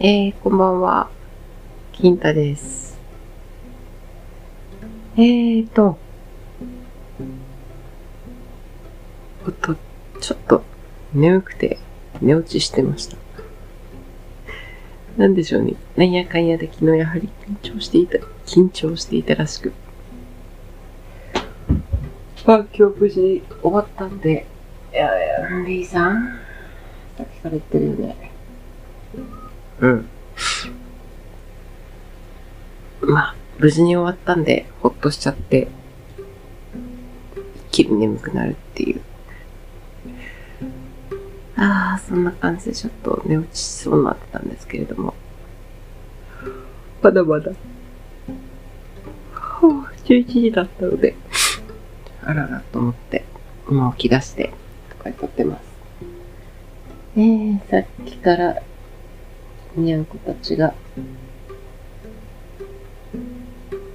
えー、こんばんは。金太です。えーと、おっと、ちょっと眠くて寝落ちしてました。なんでしょうね。なんやかんやで昨日やはり緊張していた、緊張していたらしく。まあ、今日無事終わったんで、いやいや、レイさんさっきから言ってるよね。うん。まあ、無事に終わったんで、ほっとしちゃって、一気に眠くなるっていう。ああ、そんな感じでちょっと寝落ちしそうになってたんですけれども。まだまだ。はあ、11時だったので、あららと思って、今起き出して、とか撮ってます。えー、さっきから、にゃんこたちが、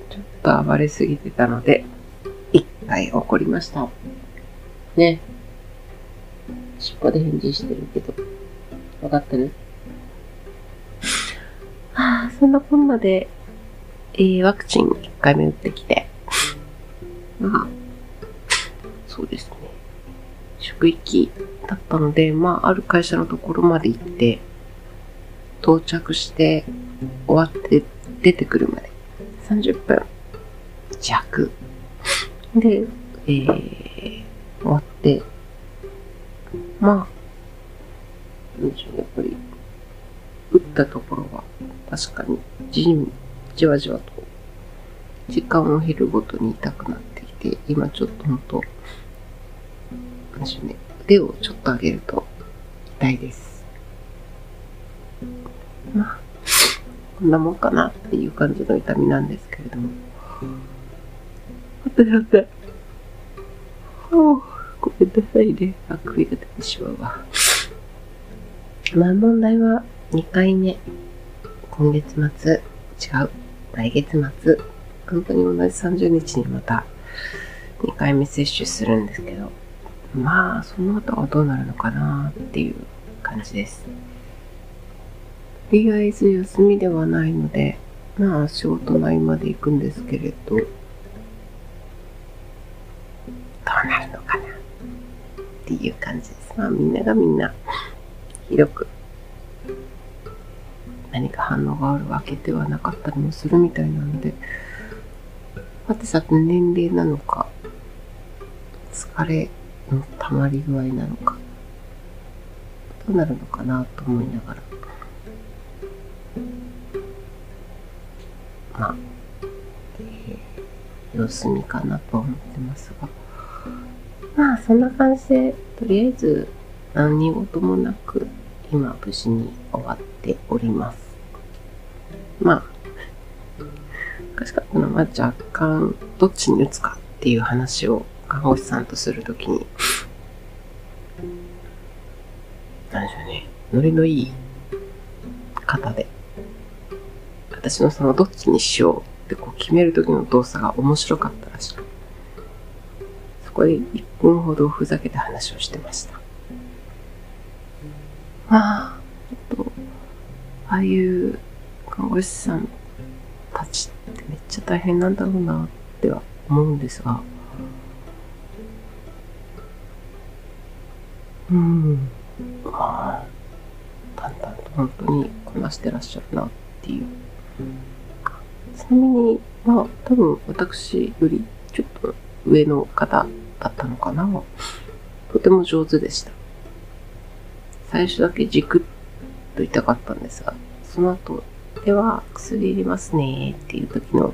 ちょっと暴れすぎてたので、一回怒りました。ね。尻尾で返事してるけど、わかってる？はあ、そんなこんなで、えー、ワクチン1回目打ってきて、まあ、そうですね。職域だったので、まあ、ある会社のところまで行って、到着して、終わって出てくるまで、30分弱。で、えー、終わって、まあ、やっぱり、打ったところは、確かに、じん、じわじわと、時間を経るごとに痛くなってきて、今ちょっとほんと、腕をちょっと上げると痛いです。まあ、こんなもんかなっていう感じの痛みなんですけれども。待って待って。はあごめんなさいね。あくびが出てしまうわ。まあ問題は2回目。今月末、違う。来月末。本当に同じ30日にまた2回目接種するんですけど。まあ、その後はどうなるのかなっていう感じです。とりあえず休みではないので、まあ仕事の合間で行くんですけれど、どうなるのかなっていう感じです。まあみんながみんな、ひどく、何か反応があるわけではなかったりもするみたいなので、さてさて年齢なのか、疲れの溜まり具合なのか、どうなるのかなと思いながら、まあ、えー様子見かなと思ってますが、まあ、そんな感じで、とりあえず、何事もなく、今、無事に終わっております。まあ、おかしかったのは、若干、どっちに打つかっていう話を看護師さんとするときに、なんでしょうね、ノリのいい方で、私のそのどっちにしようってこう決める時の動作が面白かったらしく、そこで1分ほどふざけた話をしてました。まあ、ちょっと、ああいう看護師さんたちってめっちゃ大変なんだろうなっては思うんですが、うん、まあ、淡々と本当にこなしてらっしゃるなっていう。ちなみに、まあ、多分私よりちょっと上の方だったのかな。とても上手でした。最初だけじくっと痛かったんですが、その後、では薬入れますねっていう時の、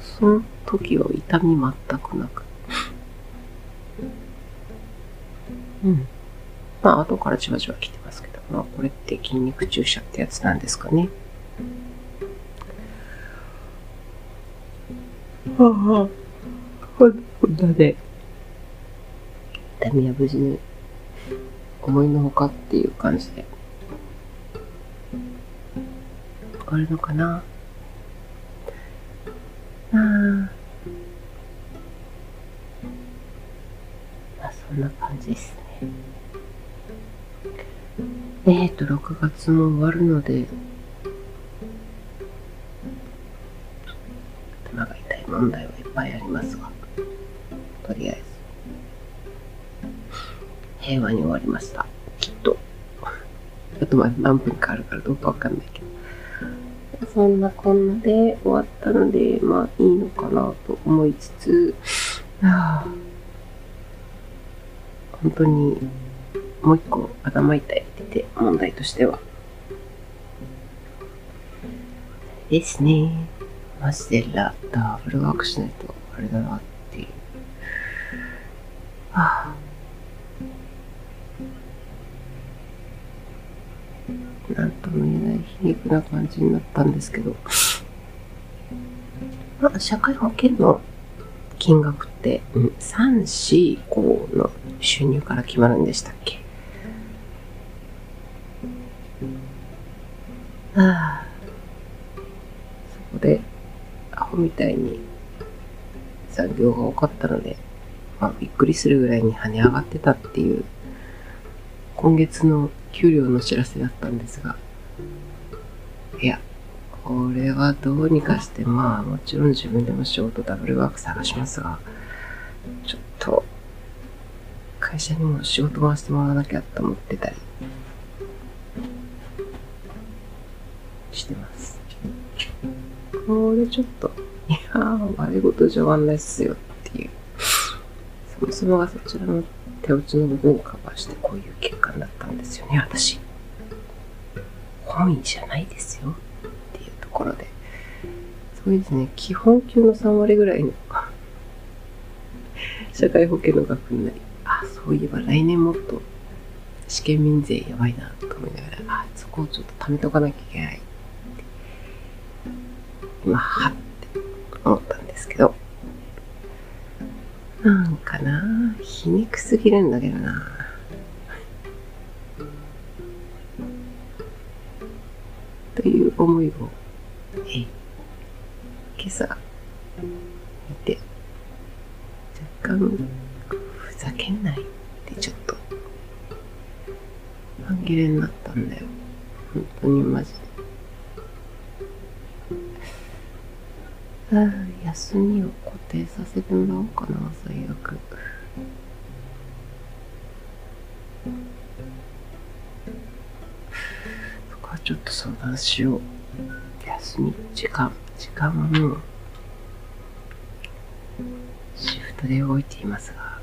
その時は痛み全くなく。うん。まあ、後からじわじわ来てますけど、まあ、これって筋肉注射ってやつなんですかね。はあ、はあ、こんなで、痛みは無事に思いのほかっていう感じで、終わるのかな？ああ。まあ、そんな感じですね。えっ、ー、と、6月も終わるので、問題はいっぱいありますが、とりあえず、平和に終わりました。きっと。あとまだ何分かあるからどうかわかんないけど。そんなこんなで終わったので、まあいいのかなと思いつつ、あ本当にもう一個頭痛いってて問題としては。ですね。マジでラ、ダブルワークしないとあれだなっていう。はあ。なんとも言えない皮肉な感じになったんですけど、まあ、社会保険の金額って、うん、3、4、5の収入から決まるんでしたっけ？ああ、みたいに残業が多かったので、まあ、びっくりするぐらいに跳ね上がってたっていう、今月の給料の知らせだったんですが、いや、これはどうにかして、まあもちろん自分でも仕事ダブルワーク探しますが、ちょっと、会社にも仕事回してもらわなきゃと思ってたり、してます。これちょっと、いやー、悪いことじゃ終わんないっすよっていう。そもそもがそちらの手落ちの部分をカバーしてこういう結果になったんですよね、私。本意じゃないですよっていうところで。そうですね、基本給の3割ぐらいの社会保険の額になり、あ、そういえば来年もっと試験民税やばいなと思いながら、あ、そこをちょっと貯めとかなきゃいけない、思ったんですけど、なんかな皮肉すぎるんだけどなという思いを、え今朝、見て、若干、ふざけんないってちょっと、半切れになったんだよ。本当にマジで。休みを固定させてもらおうかな、最悪。そこはちょっと相談しよう。休み、時間、時間はもう、シフトで動いていますが、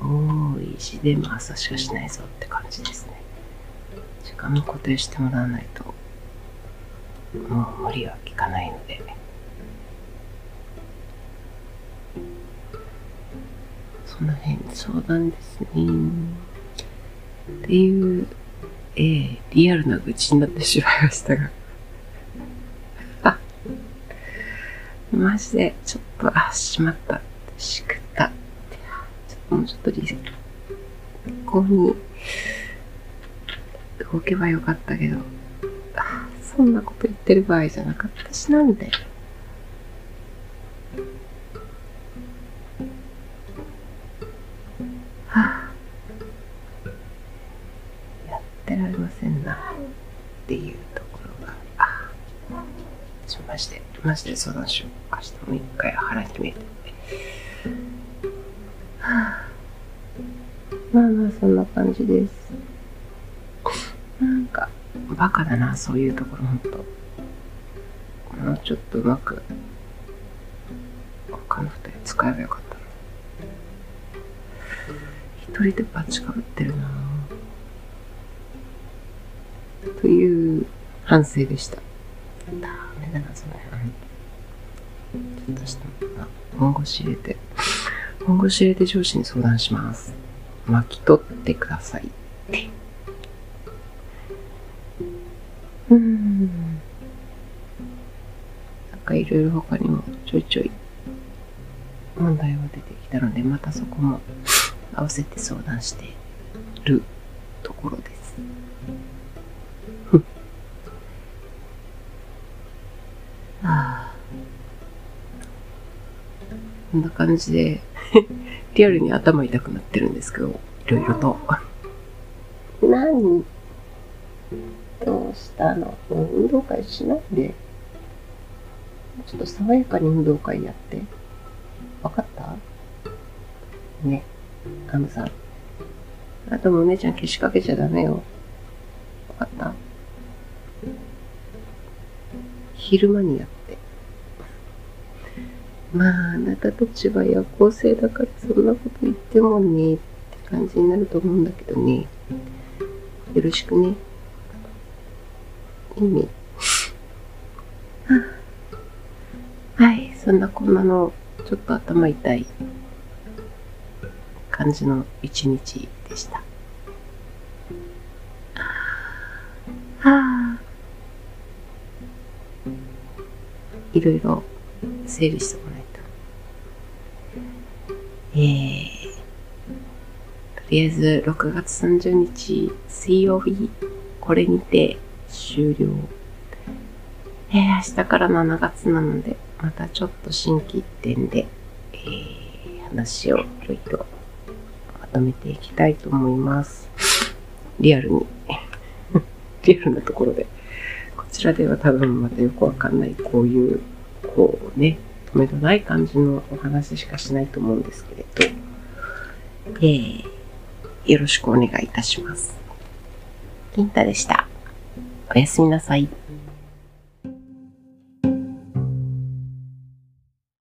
もう意地でも朝しかしないぞって感じですね。時間も固定してもらわないと、もう無理は効かないので。その辺相談ですね。っていう、えー、リアルな愚痴になってしまいましたが。あ、マジで、ちょっと、あ、しまった。しくった。ちょっともうちょっとリセここに動けばよかったけど、そんなこと言ってる場合じゃなかったしな、みたいな。はあ、やってられませんなっていうところがあちょマジでマジで相談しよう。明日もう一回腹決めて。はあ、まあまあそんな感じです。なんか、バカだな、そういうところ、ほんと。もうちょっとうまく、他の二人使えばよかった。人でバチかぶってるなという反省でした。ダメだな、それ。ちょっとした、あ、本腰入れて、本腰入れて上司に相談します。巻き取ってください。うん。なんかいろいろ他にもちょいちょい問題は出てきたので、またそこも合わせて相談してるところです。こんな感じで リアルに頭痛くなってるんですけど、いろいろと。何どうしたの？もう運動会しないで。ちょっと爽やかに運動会やって。わかった？ね。アムさん。あともお姉ちゃん消しかけちゃダメよ。わかった昼間にやって。まあ、あなたたちは夜行性だからそんなこと言ってもねって感じになると思うんだけどね。よろしくね。いいね。はい、そんなこんなの、ちょっと頭痛い感じの一日でした。はあ。いろいろ整理してもらえた。えー、とりあえず6月30日水曜日、これにて終了。えー、明日から7月なので、またちょっと心機一転で、えー、話をいろいろめていきたいと思います。リアルに リアルなところで。こちらでは多分またよくわかんない、こういう、こうね、止めどない感じのお話しかしないと思うんですけれど、えー、よろしくお願いいたします。金太でした。おやすみなさい。